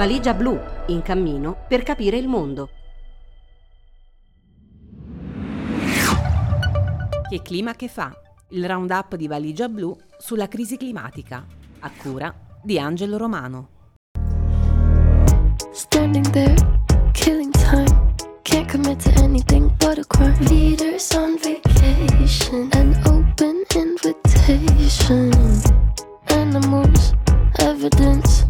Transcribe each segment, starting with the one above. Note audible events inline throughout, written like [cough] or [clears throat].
Valigia blu, in cammino per capire il mondo. Che clima che fa? Il roundup di Valigia blu sulla crisi climatica, a cura di Angelo Romano. Standing there, killing time. Can't commit to anything but a crime. Leaders on vacation, an open invitation. Animals, evidence.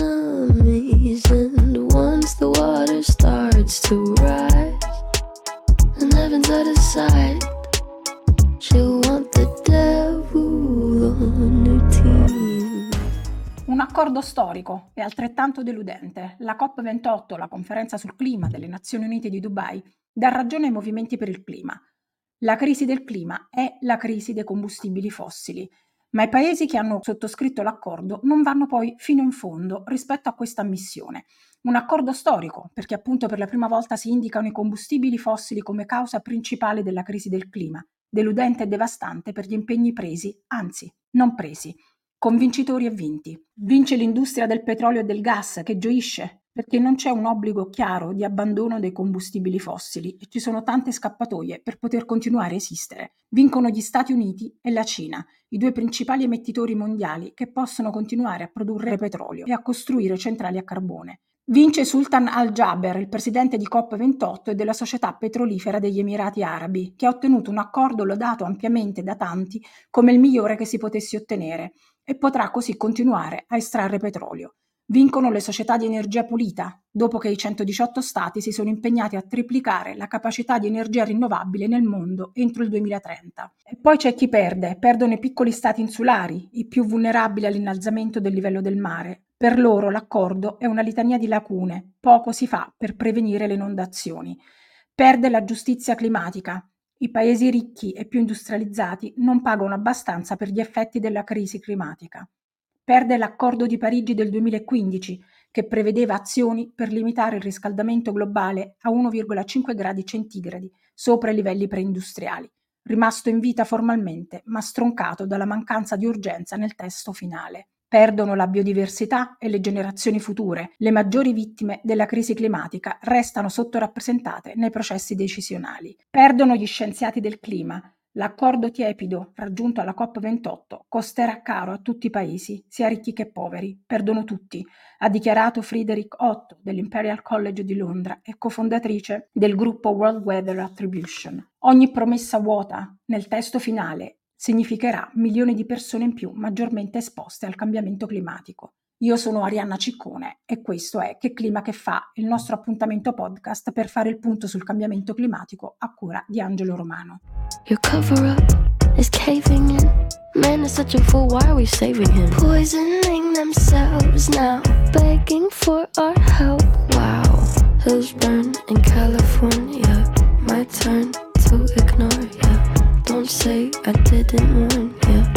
Accordo storico e altrettanto deludente. La COP28, la conferenza sul clima delle Nazioni Unite di Dubai, dà ragione ai movimenti per il clima. La crisi del clima è la crisi dei combustibili fossili, ma i paesi che hanno sottoscritto l'accordo non vanno poi fino in fondo rispetto a questa missione. Un accordo storico, perché appunto per la prima volta si indicano i combustibili fossili come causa principale della crisi del clima, deludente e devastante per gli impegni presi, anzi, non presi, convincitori e vinti. Vince l'industria del petrolio e del gas che gioisce perché non c'è un obbligo chiaro di abbandono dei combustibili fossili e ci sono tante scappatoie per poter continuare a esistere. Vincono gli Stati Uniti e la Cina, i due principali emettitori mondiali che possono continuare a produrre petrolio e a costruire centrali a carbone. Vince Sultan Al-Jaber, il presidente di COP28 e della società petrolifera degli Emirati Arabi, che ha ottenuto un accordo lodato ampiamente da tanti come il migliore che si potesse ottenere e potrà così continuare a estrarre petrolio. Vincono le società di energia pulita, dopo che i 118 Stati si sono impegnati a triplicare la capacità di energia rinnovabile nel mondo entro il 2030. E poi c'è chi perde, perdono i piccoli Stati insulari, i più vulnerabili all'innalzamento del livello del mare. Per loro l'accordo è una litania di lacune, poco si fa per prevenire le inondazioni. Perde la giustizia climatica, i paesi ricchi e più industrializzati non pagano abbastanza per gli effetti della crisi climatica. Perde l'accordo di Parigi del 2015, che prevedeva azioni per limitare il riscaldamento globale a 1,5 gradi centigradi sopra i livelli preindustriali, rimasto in vita formalmente, ma stroncato dalla mancanza di urgenza nel testo finale. Perdono la biodiversità e le generazioni future. Le maggiori vittime della crisi climatica restano sottorappresentate nei processi decisionali. Perdono gli scienziati del clima, L'accordo tiepido raggiunto alla COP28 costerà caro a tutti i paesi, sia ricchi che poveri, perdono tutti, ha dichiarato Frederick Otto dell'Imperial College di Londra e cofondatrice del gruppo World Weather Attribution. Ogni promessa vuota nel testo finale significherà milioni di persone in più maggiormente esposte al cambiamento climatico. Io sono Arianna Ciccone e questo è Che Clima che fa, il nostro appuntamento podcast per fare il punto sul cambiamento climatico a cura di Angelo Romano. Your cover up is caving in. Man is such a fool, why are we saving him? Poisoning themselves now, begging for our help. Wow, hills burn in California. My turn to ignore ya. Don't say I didn't warn ya.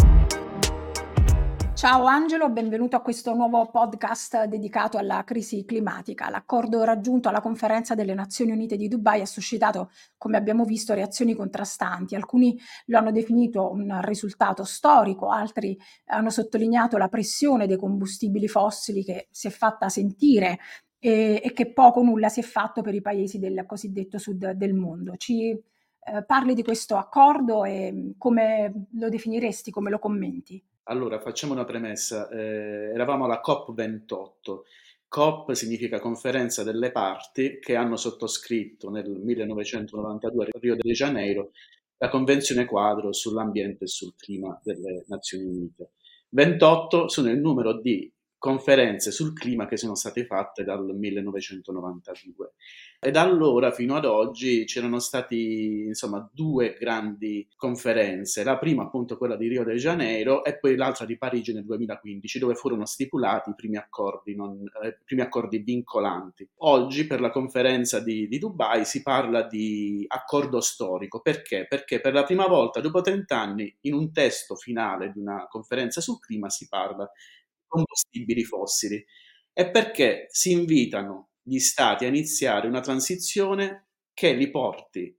Ciao Angelo, benvenuto a questo nuovo podcast dedicato alla crisi climatica. L'accordo raggiunto alla conferenza delle Nazioni Unite di Dubai ha suscitato, come abbiamo visto, reazioni contrastanti. Alcuni lo hanno definito un risultato storico, altri hanno sottolineato la pressione dei combustibili fossili che si è fatta sentire e, e che poco o nulla si è fatto per i paesi del cosiddetto sud del mondo. Ci eh, parli di questo accordo e come lo definiresti, come lo commenti? Allora, facciamo una premessa. Eh, eravamo alla COP28. COP significa conferenza delle parti che hanno sottoscritto nel 1992 a Rio de Janeiro la Convenzione quadro sull'ambiente e sul clima delle Nazioni Unite. 28 sono il numero di conferenze sul clima che sono state fatte dal 1992. E da allora fino ad oggi c'erano stati insomma due grandi conferenze, la prima appunto quella di Rio de Janeiro e poi l'altra di Parigi nel 2015 dove furono stipulati i primi accordi, non, eh, primi accordi vincolanti. Oggi per la conferenza di, di Dubai si parla di accordo storico, perché? Perché per la prima volta dopo 30 anni in un testo finale di una conferenza sul clima si parla combustibili fossili. E perché si invitano gli stati a iniziare una transizione che li porti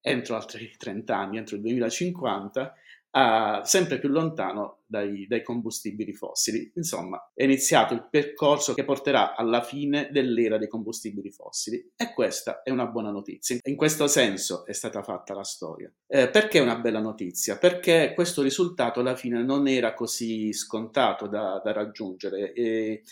entro altri 30 anni, entro il 2050, a, sempre più lontano dai, dai, combustibili fossili. Insomma, è iniziato il percorso che porterà alla fine dell'era dei combustibili fossili e questa è una buona notizia. In questo senso è stata fatta la storia. Eh, perché è una bella notizia? Perché questo risultato alla fine non era così scontato da, da raggiungere. E,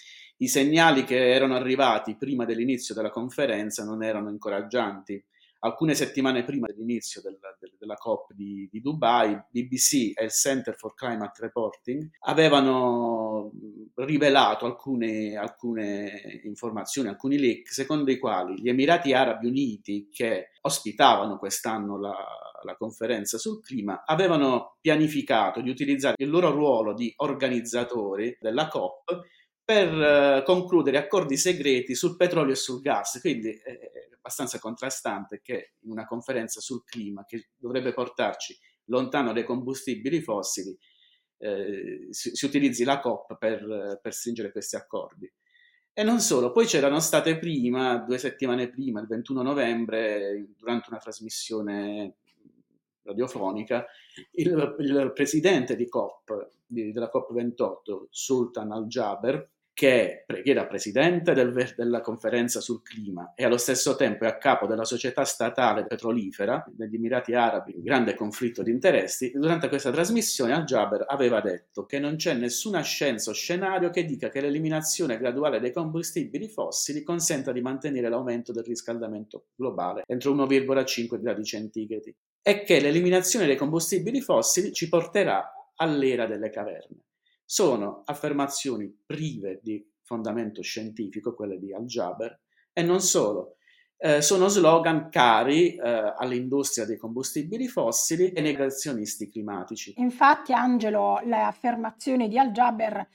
i segnali che erano arrivati prima dell'inizio della conferenza non erano incoraggianti alcune settimane prima dell'inizio del, del, della COP di, di, Dubai, BBC e il Center for Climate Reporting avevano rivelato alcune, alcune informazioni, alcuni leak, secondo i quali gli Emirati Arabi Uniti, che ospitavano quest'anno la, la conferenza sul clima, avevano pianificato di utilizzare il loro ruolo di organizzatori della COP per uh, concludere accordi segreti sul petrolio e sul gas. Quindi eh, abbastanza contrastante che in una conferenza sul clima che dovrebbe portarci lontano dai combustibili fossili eh, si, si, utilizzi la COP per, per, stringere questi accordi. E non solo, poi c'erano state prima, due settimane prima, il 21 novembre, durante una trasmissione radiofonica, il, il presidente di COP, di, della COP28, Sultan Al-Jaber, che, era presidente del, della conferenza sul clima e allo stesso tempo è a capo della società statale petrolifera degli Emirati Arabi, grande conflitto di interessi, durante questa trasmissione Al-Jaber aveva detto che non c'è nessuna scienza o scenario che dica che l'eliminazione graduale dei combustibili fossili consenta di mantenere l'aumento del riscaldamento globale entro 1,5 gradi centigradi e che l'eliminazione dei combustibili fossili ci porterà all'era delle caverne sono affermazioni prive di fondamento scientifico, quelle di Al-Jaber, e non solo. Eh, sono slogan cari eh, all'industria dei combustibili fossili e negazionisti climatici. Infatti, Angelo, le affermazioni di Al-Jaber,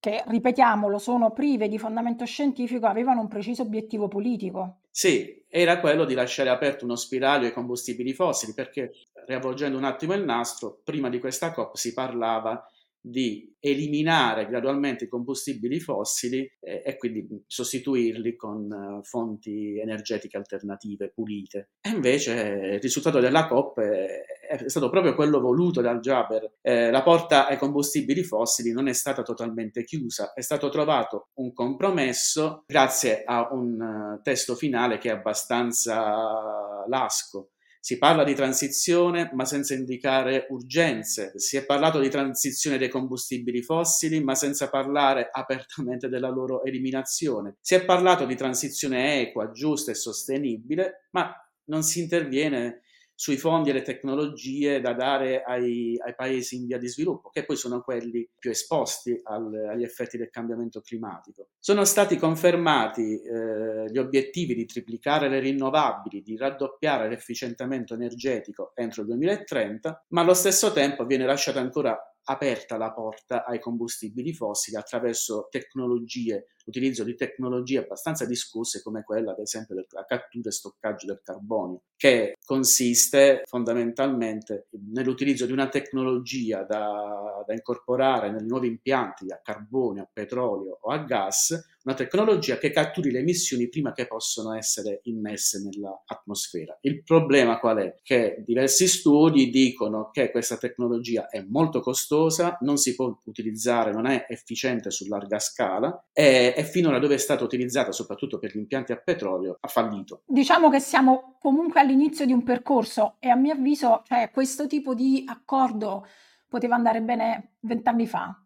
che ripetiamolo, sono prive di fondamento scientifico, avevano un preciso obiettivo politico. Sì, era quello di lasciare aperto uno spiraglio ai combustibili fossili, perché, riavvolgendo un attimo il nastro, prima di questa COP si parlava di eliminare gradualmente i combustibili fossili eh, e quindi sostituirli con uh, fonti energetiche alternative pulite. E invece eh, il risultato della COP è, è stato proprio quello voluto dal Jaber. Eh, la porta ai combustibili fossili non è stata totalmente chiusa, è stato trovato un compromesso grazie a un testo finale che è abbastanza lasco si parla di transizione ma senza indicare urgenze, si è parlato di transizione dei combustibili fossili ma senza parlare apertamente della loro eliminazione, si è parlato di transizione equa, giusta e sostenibile ma non si interviene sui fondi e le tecnologie da dare ai, ai, paesi in via di sviluppo, che poi sono quelli più esposti al, agli effetti del cambiamento climatico. Sono stati confermati eh, gli obiettivi di triplicare le rinnovabili, di raddoppiare l'efficientamento energetico entro il 2030, ma allo stesso tempo viene lasciata ancora aperta la porta ai combustibili fossili attraverso tecnologie, l'utilizzo di tecnologie abbastanza discusse come quella ad esempio della cattura e stoccaggio del carbonio, che consiste fondamentalmente nell'utilizzo di una tecnologia da, da incorporare nei nuovi impianti a carbonio, a petrolio o a gas, una tecnologia che catturi le emissioni prima che possano essere immesse nell'atmosfera. Il problema qual è? Che diversi studi dicono che questa tecnologia è molto costosa, non si può utilizzare, non è efficiente su larga scala e, e finora dove è stata utilizzata, soprattutto per gli impianti a petrolio, ha fallito. Diciamo che siamo comunque all'inizio di un percorso e a mio avviso cioè, questo tipo di accordo poteva andare bene vent'anni fa,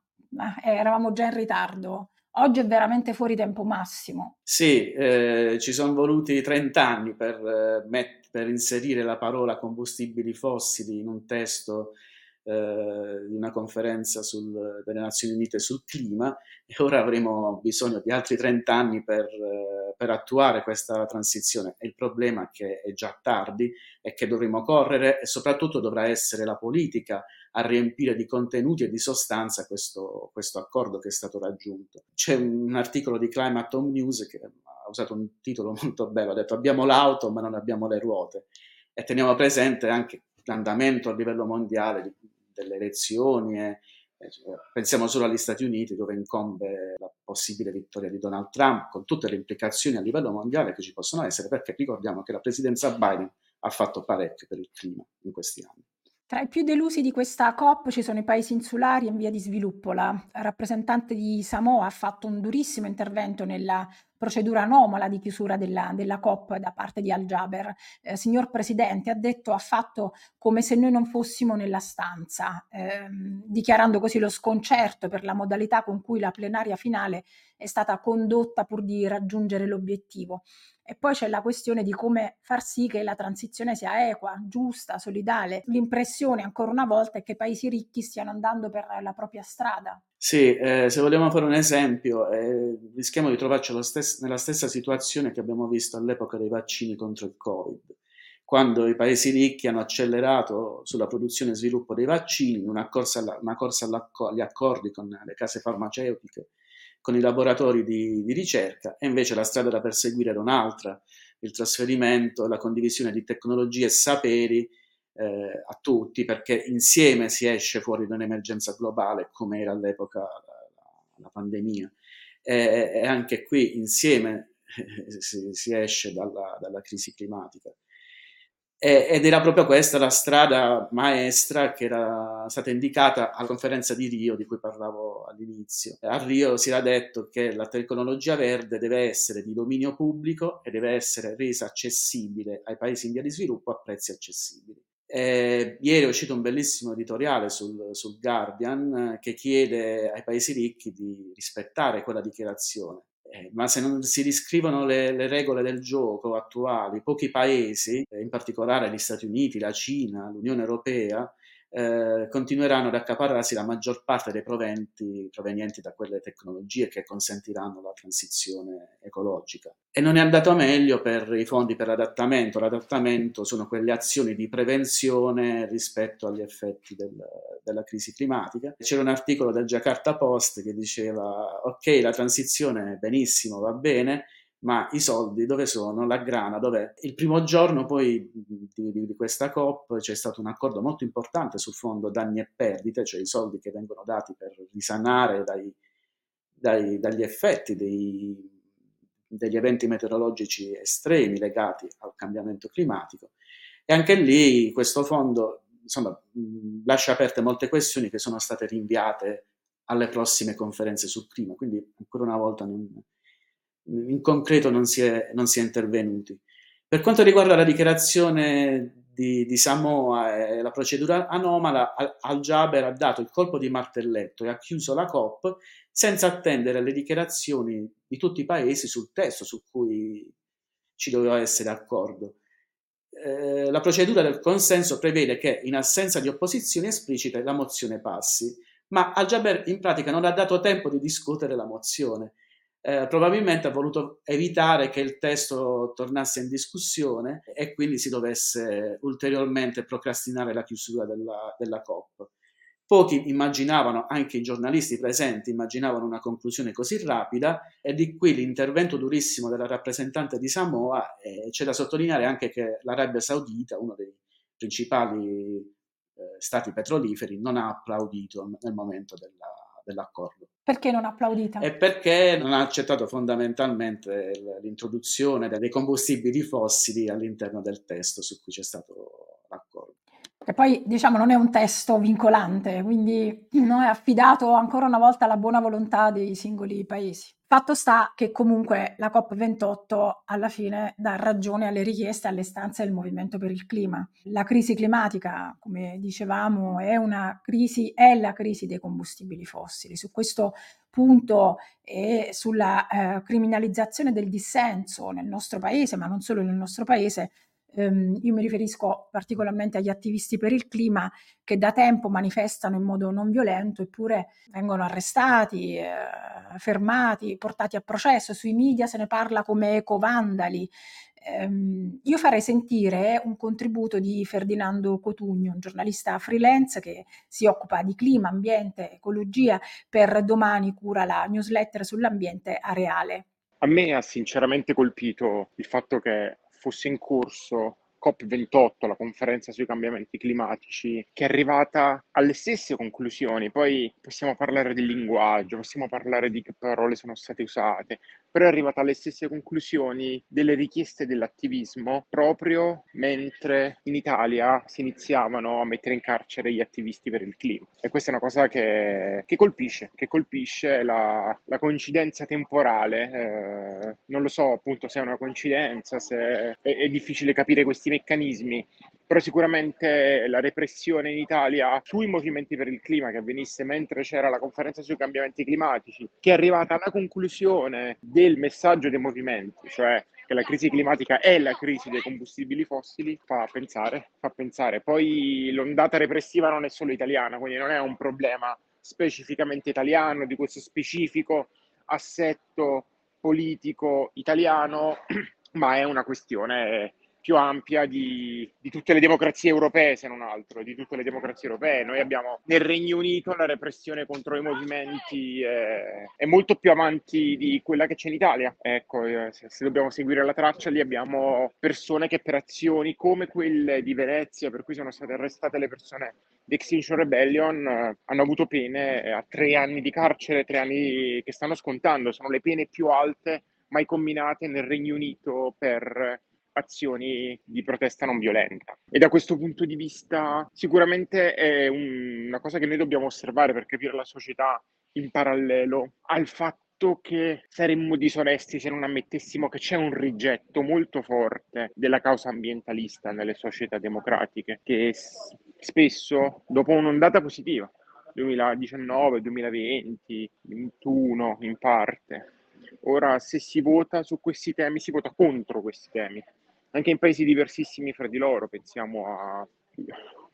eh, eravamo già in ritardo. Oggi è veramente fuori tempo massimo. Sì, eh, ci sono voluti 30 anni per, eh, met- per, inserire la parola combustibili fossili in un testo eh, di una conferenza sul, delle Nazioni Unite sul clima e ora avremo bisogno di altri 30 anni per, eh, per attuare questa transizione. Il problema è che è già tardi e che dovremo correre e soprattutto dovrà essere la politica a riempire di contenuti e di sostanza questo, questo accordo che è stato raggiunto. C'è un articolo di Climate Home News che ha usato un titolo [laughs] molto bello, ha detto abbiamo l'auto ma non abbiamo le ruote e teniamo presente anche l'andamento a livello mondiale delle elezioni e, pensiamo solo agli Stati Uniti dove incombe la possibile vittoria di Donald Trump con tutte le implicazioni a livello mondiale che ci possono essere perché ricordiamo che la presidenza Biden ha fatto parecchio per il clima in questi anni. Tra i più delusi di questa COP ci sono i paesi insulari in via di sviluppo. La rappresentante di Samoa ha fatto un durissimo intervento nella procedura anomala di chiusura della, della COP da parte di Al Jaber. Eh, signor Presidente, ha detto, ha fatto come se noi non fossimo nella stanza, ehm, dichiarando così lo sconcerto per la modalità con cui la plenaria finale è stata condotta pur di raggiungere l'obiettivo. E poi c'è la questione di come far sì che la transizione sia equa, giusta, solidale. L'impressione, ancora una volta, è che i paesi ricchi stiano andando per la propria strada. Sì, eh, se vogliamo fare un esempio, eh, rischiamo di trovarci stess- nella stessa situazione che abbiamo visto all'epoca dei vaccini contro il Covid, quando i paesi ricchi hanno accelerato sulla produzione e sviluppo dei vaccini, una corsa, alla, una corsa agli accordi con le case farmaceutiche con i laboratori di, di ricerca e invece la strada da perseguire era un'altra, il trasferimento, la condivisione di tecnologie e saperi eh, a tutti, perché insieme si esce fuori da un'emergenza globale come era all'epoca la, la pandemia. E, e, anche qui insieme eh, si, si, esce dalla, dalla crisi climatica ed era proprio questa la strada maestra che era stata indicata alla conferenza di Rio di cui parlavo all'inizio. A Rio si era detto che la tecnologia verde deve essere di dominio pubblico e deve essere resa accessibile ai paesi in via di sviluppo a prezzi accessibili. E ieri è uscito un bellissimo editoriale sul, sul Guardian che chiede ai paesi ricchi di rispettare quella dichiarazione. Eh, ma se non si riscrivono le, le, regole del gioco attuali, pochi paesi, in particolare gli Stati Uniti, la Cina, l'Unione Europea, eh, continueranno ad accaparrarsi la maggior parte dei proventi provenienti da quelle tecnologie che consentiranno la transizione ecologica. E non è andato meglio per i fondi per l'adattamento. L'adattamento sono quelle azioni di prevenzione rispetto agli effetti del, della crisi climatica. C'era un articolo del Jakarta Post che diceva ok, la transizione benissimo, va bene, ma i soldi dove sono? La grana dov'è? Il primo giorno poi di, di, di, questa COP c'è stato un accordo molto importante sul fondo danni e perdite, cioè i soldi che vengono dati per risanare dai, dai, dagli effetti dei, degli eventi meteorologici estremi legati al cambiamento climatico. E anche lì questo fondo insomma, lascia aperte molte questioni che sono state rinviate alle prossime conferenze sul clima, quindi ancora una volta non, in concreto non si, è, non si è intervenuti. Per quanto riguarda la dichiarazione di, di Samoa e la procedura anomala, Al-Jaber ha dato il colpo di martelletto e ha chiuso la COP senza attendere le dichiarazioni di tutti i paesi sul testo su cui ci doveva essere accordo. Eh, la procedura del consenso prevede che in assenza di opposizioni esplicite la mozione passi, ma Al-Jaber in pratica non ha dato tempo di discutere la mozione eh, probabilmente ha voluto evitare che il testo tornasse in discussione e quindi si dovesse ulteriormente procrastinare la chiusura della, della COP. Pochi immaginavano, anche i giornalisti presenti, immaginavano una conclusione così rapida e di qui l'intervento durissimo della rappresentante di Samoa. Eh, c'è da sottolineare anche che l'Arabia Saudita, uno dei principali eh, stati petroliferi, non ha applaudito nel momento della, dell'accordo. Perché non ha applaudito? E perché non ha accettato fondamentalmente l'introduzione dei combustibili fossili all'interno del testo su cui c'è stato l'accordo. E poi diciamo non è un testo vincolante, quindi [clears throat] non è affidato ancora una volta alla buona volontà dei singoli paesi. Fatto sta che comunque la COP28 alla fine dà ragione alle richieste e alle stanze del movimento per il clima. La crisi climatica, come dicevamo, è una crisi, è la crisi dei combustibili fossili. Su questo punto e sulla eh, criminalizzazione del dissenso nel nostro paese, ma non solo nel nostro paese, Ehm, io mi riferisco particolarmente agli attivisti per il clima che da tempo manifestano in modo non violento eppure vengono arrestati, eh, fermati, portati a processo. Sui media se ne parla come ecovandali. Ehm, io farei sentire un contributo di Ferdinando Cotugno, un giornalista freelance che si occupa di clima, ambiente, ecologia, per domani cura la newsletter sull'ambiente Areale. A me ha sinceramente colpito il fatto che fosse in corso COP28, la conferenza sui cambiamenti climatici, che è arrivata alle stesse conclusioni. Poi possiamo parlare del linguaggio, possiamo parlare di che parole sono state usate, però è arrivata alle stesse conclusioni delle richieste dell'attivismo proprio mentre in Italia si iniziavano a mettere in carcere gli attivisti per il clima. E questa è una cosa che, che colpisce, che colpisce la, la coincidenza temporale. Eh, non lo so appunto se è una coincidenza, se è, è difficile capire questi meccanismi, però sicuramente la repressione in Italia sui movimenti per il clima che avvenisse mentre c'era la conferenza sui cambiamenti climatici, che è arrivata alla conclusione del messaggio dei movimenti, cioè che la crisi climatica è la crisi dei combustibili fossili, fa pensare, fa pensare. Poi l'ondata repressiva non è solo italiana, quindi non è un problema specificamente italiano, di questo specifico assetto politico italiano, [clears throat] ma è una questione più ampia di, di, tutte le democrazie europee, se non altro, di tutte le democrazie europee. Noi abbiamo nel Regno Unito la repressione contro i movimenti è, è molto più avanti di quella che c'è in Italia. Ecco, eh, se, se, dobbiamo seguire la traccia, lì abbiamo persone che per azioni come quelle di Venezia, per cui sono state arrestate le persone di Extinction Rebellion, eh, hanno avuto pene a tre anni di carcere, tre anni che stanno scontando. Sono le pene più alte mai combinate nel Regno Unito per azioni di protesta non violenta. E da questo punto di vista sicuramente è un, una cosa che noi dobbiamo osservare per capire la società in parallelo al fatto che saremmo disonesti se non ammettessimo che c'è un rigetto molto forte della causa ambientalista nelle società democratiche, che spesso dopo un'ondata positiva, 2019, 2020, 2021 in parte, Ora, se si vota su questi temi, si vota contro questi temi anche in paesi diversissimi fra di loro, pensiamo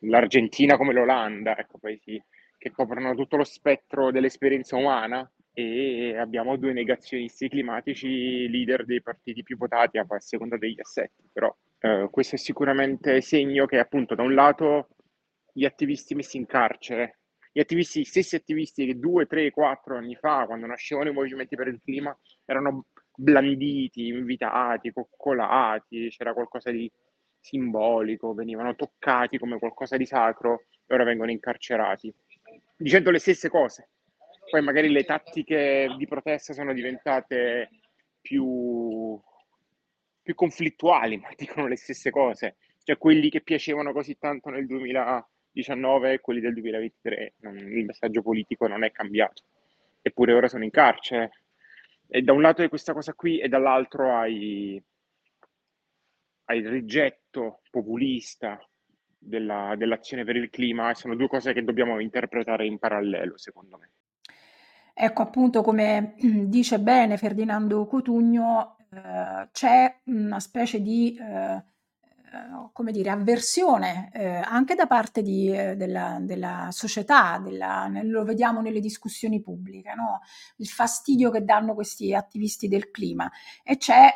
all'Argentina come l'Olanda, ecco, paesi che coprono tutto lo spettro dell'esperienza umana e abbiamo due negazionisti climatici leader dei partiti più votati a seconda degli assetti, però eh, questo è sicuramente segno che appunto da un lato gli attivisti messi in carcere, gli attivisti, gli stessi attivisti che due, tre, quattro anni fa, quando nascevano i movimenti per il clima, erano blanditi, invitati, coccolati, c'era qualcosa di simbolico, venivano toccati come qualcosa di sacro e ora vengono incarcerati, dicendo le stesse cose. Poi magari le tattiche di protesta sono diventate più, più conflittuali, ma [laughs] dicono le stesse cose. Cioè quelli che piacevano così tanto nel 2019 e quelli del 2023, il messaggio politico non è cambiato. Eppure ora sono in carcere, e da un lato hai questa cosa qui e dall'altro hai, hai il rigetto populista della, dell'azione per il clima e sono due cose che dobbiamo interpretare in parallelo, secondo me. Ecco, appunto, come dice bene Ferdinando Cotugno, eh, c'è una specie di eh, come dire, avversione eh, anche da parte di, eh, della, della, società, della, lo vediamo nelle discussioni pubbliche, no? il fastidio che danno questi attivisti del clima e c'è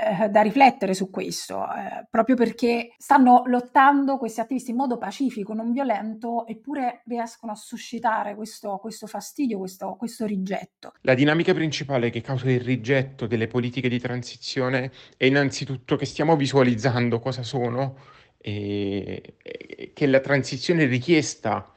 eh, da riflettere su questo, eh, proprio perché stanno lottando questi attivisti in modo pacifico, non violento, eppure riescono a suscitare questo, questo fastidio, questo, questo rigetto. La dinamica principale che causa il rigetto delle politiche di transizione è innanzitutto che stiamo visualizzando cosa sono e, e che la transizione richiesta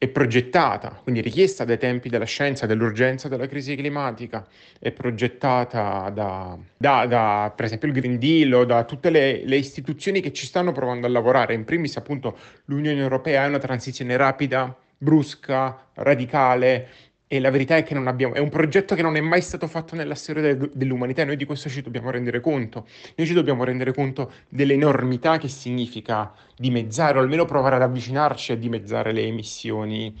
è progettata, quindi richiesta dai tempi della scienza, dell'urgenza della crisi climatica, è progettata da, da, da per esempio il Green Deal o da tutte le, le, istituzioni che ci stanno provando a lavorare. In primis appunto l'Unione Europea è una transizione rapida, brusca, radicale, e la verità è che non abbiamo, è un progetto che non è mai stato fatto nella storia de- dell'umanità e noi di questo ci dobbiamo rendere conto. Noi ci dobbiamo rendere conto dell'enormità che significa dimezzare o almeno provare ad avvicinarci a dimezzare le emissioni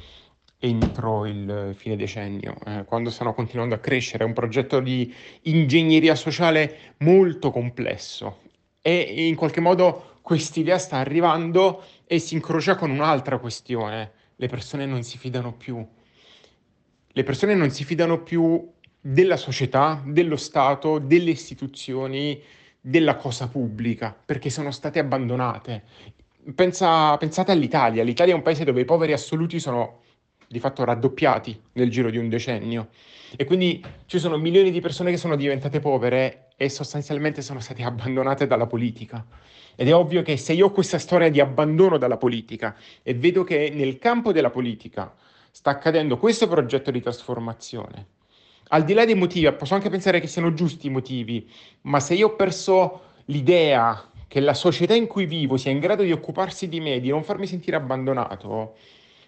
entro il fine decennio, eh, quando stanno continuando a crescere. È un progetto di ingegneria sociale molto complesso e in qualche modo quest'idea sta arrivando e si incrocia con un'altra questione. Le persone non si fidano più. Le persone non si fidano più della società, dello Stato, delle istituzioni, della cosa pubblica, perché sono state abbandonate. Pensa, pensate all'Italia. L'Italia è un paese dove i poveri assoluti sono di fatto raddoppiati nel giro di un decennio. E quindi ci sono milioni di persone che sono diventate povere e sostanzialmente sono state abbandonate dalla politica. Ed è ovvio che se io ho questa storia di abbandono dalla politica e vedo che nel campo della politica sta accadendo questo progetto di trasformazione, al di là dei motivi, posso anche pensare che siano giusti i motivi, ma se io ho perso l'idea che la società in cui vivo sia in grado di occuparsi di me, di non farmi sentire abbandonato,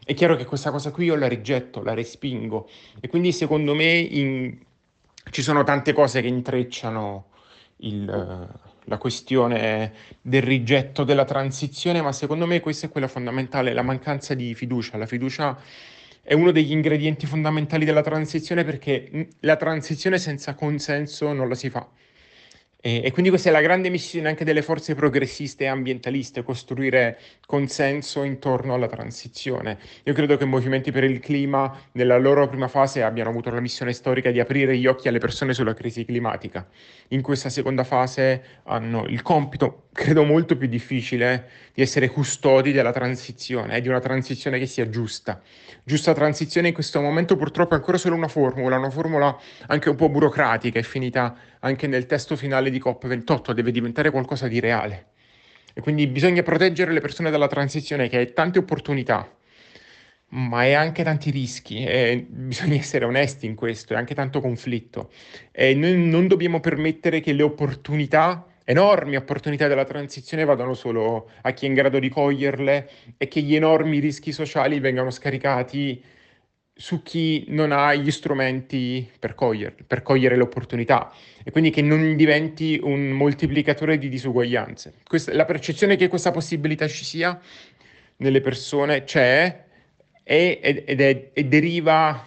è chiaro che questa cosa qui io la rigetto, la respingo. E quindi secondo me in... ci sono tante cose che intrecciano il, la questione del rigetto della transizione, ma secondo me questa è quella fondamentale, la mancanza di fiducia. La fiducia è uno degli ingredienti fondamentali della transizione perché la transizione senza consenso non la si fa. E, quindi questa è la grande missione anche delle forze progressiste e ambientaliste, costruire consenso intorno alla transizione. Io credo che i movimenti per il clima nella loro prima fase abbiano avuto la missione storica di aprire gli occhi alle persone sulla crisi climatica. In questa seconda fase hanno il compito, credo molto più difficile, di essere custodi della transizione e di una transizione che sia giusta. Giusta transizione in questo momento purtroppo è ancora solo una formula, una formula anche un po' burocratica, è finita anche nel testo finale di COP28, deve diventare qualcosa di reale. E quindi bisogna proteggere le persone dalla transizione che ha tante opportunità, ma ha anche tanti rischi e bisogna essere onesti in questo, è anche tanto conflitto. E noi non dobbiamo permettere che le opportunità, enormi opportunità della transizione vadano solo a chi è in grado di coglierle e che gli enormi rischi sociali vengano scaricati su chi non ha gli strumenti per, cogliere, per cogliere le opportunità e quindi che non diventi un moltiplicatore di disuguaglianze. Questa, la percezione che questa possibilità ci sia nelle persone c'è e, ed è, e deriva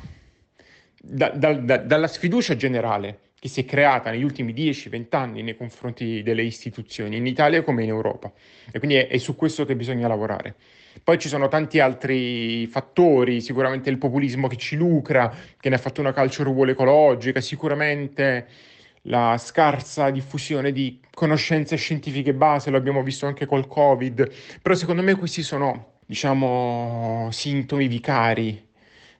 da, da, da, dalla sfiducia generale che si è creata negli ultimi 10-20 anni nei confronti delle istituzioni, in Italia come in Europa. E quindi è, è su questo che bisogna lavorare. Poi ci sono tanti altri fattori, sicuramente il populismo che ci lucra, che ne ha fatto una culture war ecologica, sicuramente la scarsa diffusione di conoscenze scientifiche base, lo abbiamo visto anche col Covid, però secondo me questi sono, diciamo, sintomi vicari,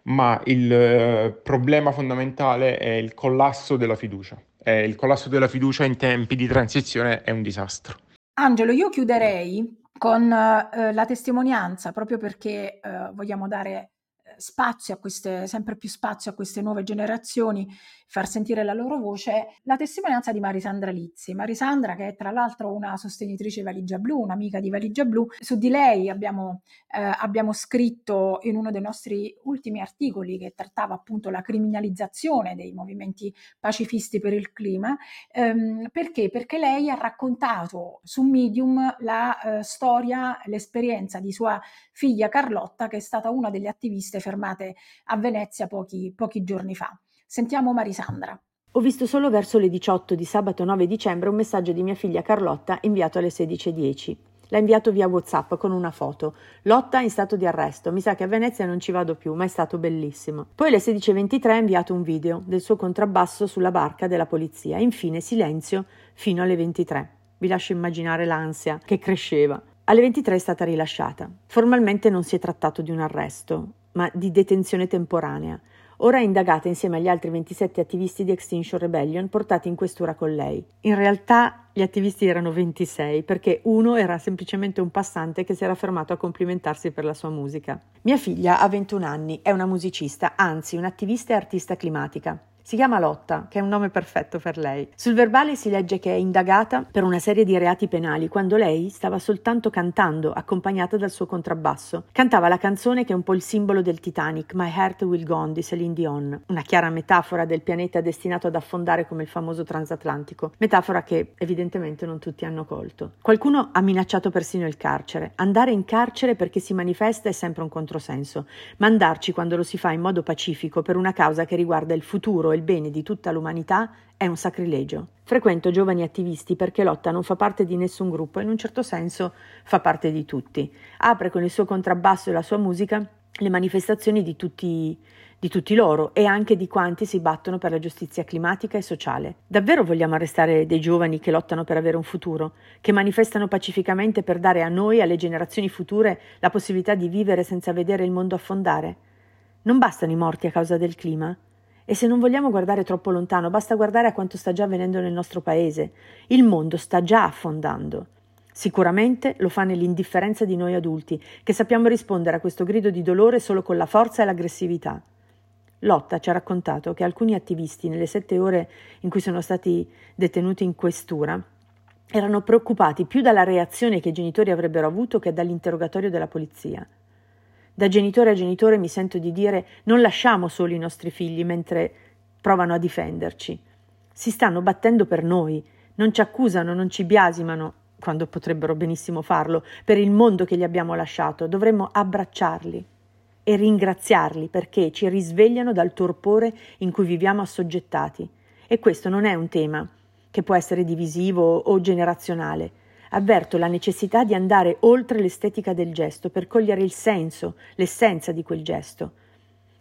ma il eh, problema fondamentale è il collasso della fiducia. Eh, il collasso della fiducia in tempi di transizione è un disastro. Angelo, io chiuderei con eh, la testimonianza, proprio perché eh, vogliamo dare spazio a queste, sempre più spazio a queste nuove generazioni, far sentire la loro voce, la testimonianza di Marisandra Lizzi. Marisandra, che è tra l'altro una sostenitrice Valigia Blu, un'amica di Valigia Blu, su di lei abbiamo, eh, abbiamo scritto in uno dei nostri ultimi articoli che trattava appunto la criminalizzazione dei movimenti pacifisti per il clima. Ehm, perché? Perché lei ha raccontato su Medium la eh, storia, l'esperienza di sua figlia Carlotta, che è stata una delle attiviste fermate a Venezia pochi, pochi giorni fa. Sentiamo Marisandra. Ho visto solo verso le 18 di sabato 9 dicembre un messaggio di mia figlia Carlotta inviato alle 16.10. L'ha inviato via WhatsApp con una foto. Lotta in stato di arresto. Mi sa che a Venezia non ci vado più, ma è stato bellissimo. Poi alle 16.23 ha inviato un video del suo contrabbasso sulla barca della polizia. Infine silenzio fino alle 23. Vi lascio immaginare l'ansia che cresceva. Alle 23 è stata rilasciata. Formalmente non si è trattato di un arresto, ma di detenzione temporanea. Ora è indagata insieme agli altri 27 attivisti di Extinction Rebellion portati in questura con lei. In realtà gli attivisti erano 26 perché uno era semplicemente un passante che si era fermato a complimentarsi per la sua musica. Mia figlia ha 21 anni, è una musicista, anzi un'attivista e artista climatica. Si chiama Lotta, che è un nome perfetto per lei. Sul verbale si legge che è indagata per una serie di reati penali quando lei stava soltanto cantando, accompagnata dal suo contrabbasso. Cantava la canzone che è un po' il simbolo del Titanic, My Heart Will Go On di Celine Dion, una chiara metafora del pianeta destinato ad affondare come il famoso transatlantico, metafora che evidentemente non tutti hanno colto. Qualcuno ha minacciato persino il carcere. Andare in carcere perché si manifesta è sempre un controsenso, ma andarci quando lo si fa in modo pacifico per una causa che riguarda il futuro il bene di tutta l'umanità è un sacrilegio. Frequento giovani attivisti perché Lotta non fa parte di nessun gruppo e in un certo senso fa parte di tutti. Apre con il suo contrabbasso e la sua musica le manifestazioni di tutti, di tutti loro e anche di quanti si battono per la giustizia climatica e sociale. Davvero vogliamo arrestare dei giovani che lottano per avere un futuro, che manifestano pacificamente per dare a noi, alle generazioni future, la possibilità di vivere senza vedere il mondo affondare? Non bastano i morti a causa del clima? E se non vogliamo guardare troppo lontano, basta guardare a quanto sta già avvenendo nel nostro paese. Il mondo sta già affondando. Sicuramente lo fa nell'indifferenza di noi adulti, che sappiamo rispondere a questo grido di dolore solo con la forza e l'aggressività. Lotta ci ha raccontato che alcuni attivisti, nelle sette ore in cui sono stati detenuti in questura, erano preoccupati più dalla reazione che i genitori avrebbero avuto che dall'interrogatorio della polizia. Da genitore a genitore mi sento di dire non lasciamo soli i nostri figli mentre provano a difenderci. Si stanno battendo per noi, non ci accusano, non ci biasimano, quando potrebbero benissimo farlo, per il mondo che gli abbiamo lasciato. Dovremmo abbracciarli e ringraziarli perché ci risvegliano dal torpore in cui viviamo assoggettati. E questo non è un tema che può essere divisivo o generazionale. Avverto la necessità di andare oltre l'estetica del gesto per cogliere il senso, l'essenza di quel gesto.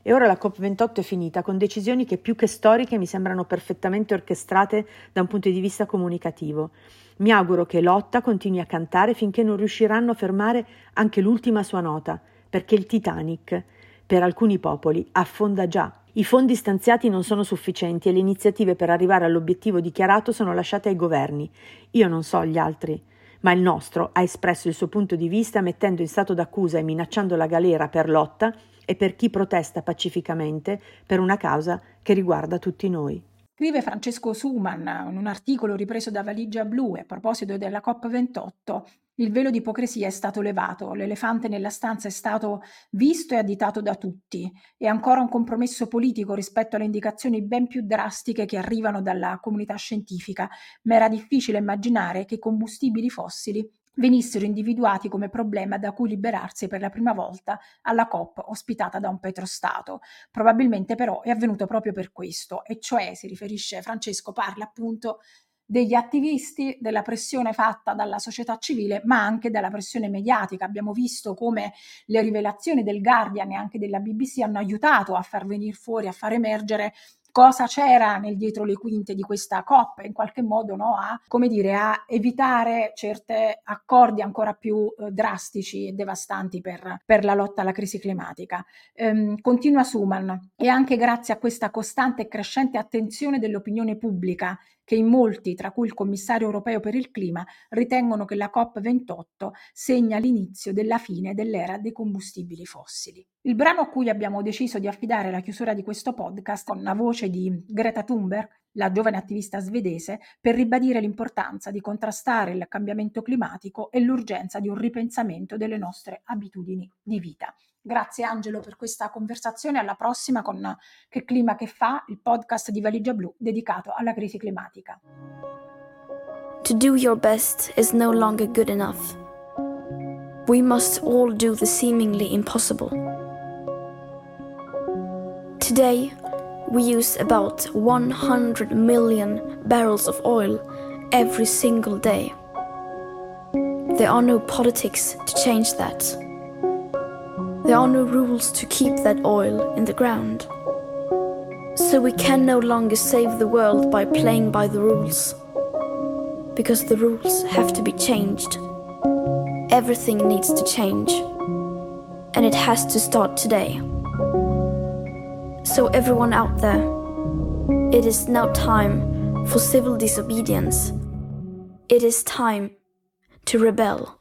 E ora la COP28 è finita con decisioni che più che storiche mi sembrano perfettamente orchestrate da un punto di vista comunicativo. Mi auguro che Lotta continui a cantare finché non riusciranno a fermare anche l'ultima sua nota, perché il Titanic, per alcuni popoli, affonda già. I fondi stanziati non sono sufficienti e le iniziative per arrivare all'obiettivo dichiarato sono lasciate ai governi. Io non so gli altri, ma il nostro ha espresso il suo punto di vista mettendo in stato d'accusa e minacciando la galera per Lotta e per chi protesta pacificamente per una causa che riguarda tutti noi. Scrive Francesco Suman in un articolo ripreso da Valigia Blu a proposito della COP28. Il velo di ipocrisia è stato levato, l'elefante nella stanza è stato visto e additato da tutti. È ancora un compromesso politico rispetto alle indicazioni ben più drastiche che arrivano dalla comunità scientifica, ma era difficile immaginare che i combustibili fossili venissero individuati come problema da cui liberarsi per la prima volta alla COP ospitata da un petrostato. Probabilmente però è avvenuto proprio per questo, e cioè si riferisce Francesco parla appunto degli attivisti, della pressione fatta dalla società civile, ma anche dalla pressione mediatica. Abbiamo visto come le rivelazioni del Guardian e anche della BBC hanno aiutato a far venire fuori, a far emergere cosa c'era nel dietro le quinte di questa coppa, in qualche modo no, a, dire, a evitare certi accordi ancora più eh, drastici e devastanti per, per, la lotta alla crisi climatica. Ehm, continua Suman, e anche grazie a questa costante e crescente attenzione dell'opinione pubblica che in molti, tra cui il commissario europeo per il clima, ritengono che la COP28 segna l'inizio della fine dell'era dei combustibili fossili. Il brano a cui abbiamo deciso di affidare la chiusura di questo podcast con la voce di Greta Thunberg, la giovane attivista svedese, per ribadire l'importanza di contrastare il cambiamento climatico e l'urgenza di un ripensamento delle nostre abitudini di vita. Grazie Angelo per questa conversazione, alla prossima con Che clima che fa, il podcast di Valigia Blu dedicato alla crisi climatica. To do your best is no longer good enough. We must all do the seemingly impossible. Today, we use about 100 million barrels of oil every single day. There are no politics to change that. There are no rules to keep that oil in the ground. So we can no longer save the world by playing by the rules. Because the rules have to be changed. Everything needs to change. And it has to start today. So, everyone out there, it is now time for civil disobedience. It is time to rebel.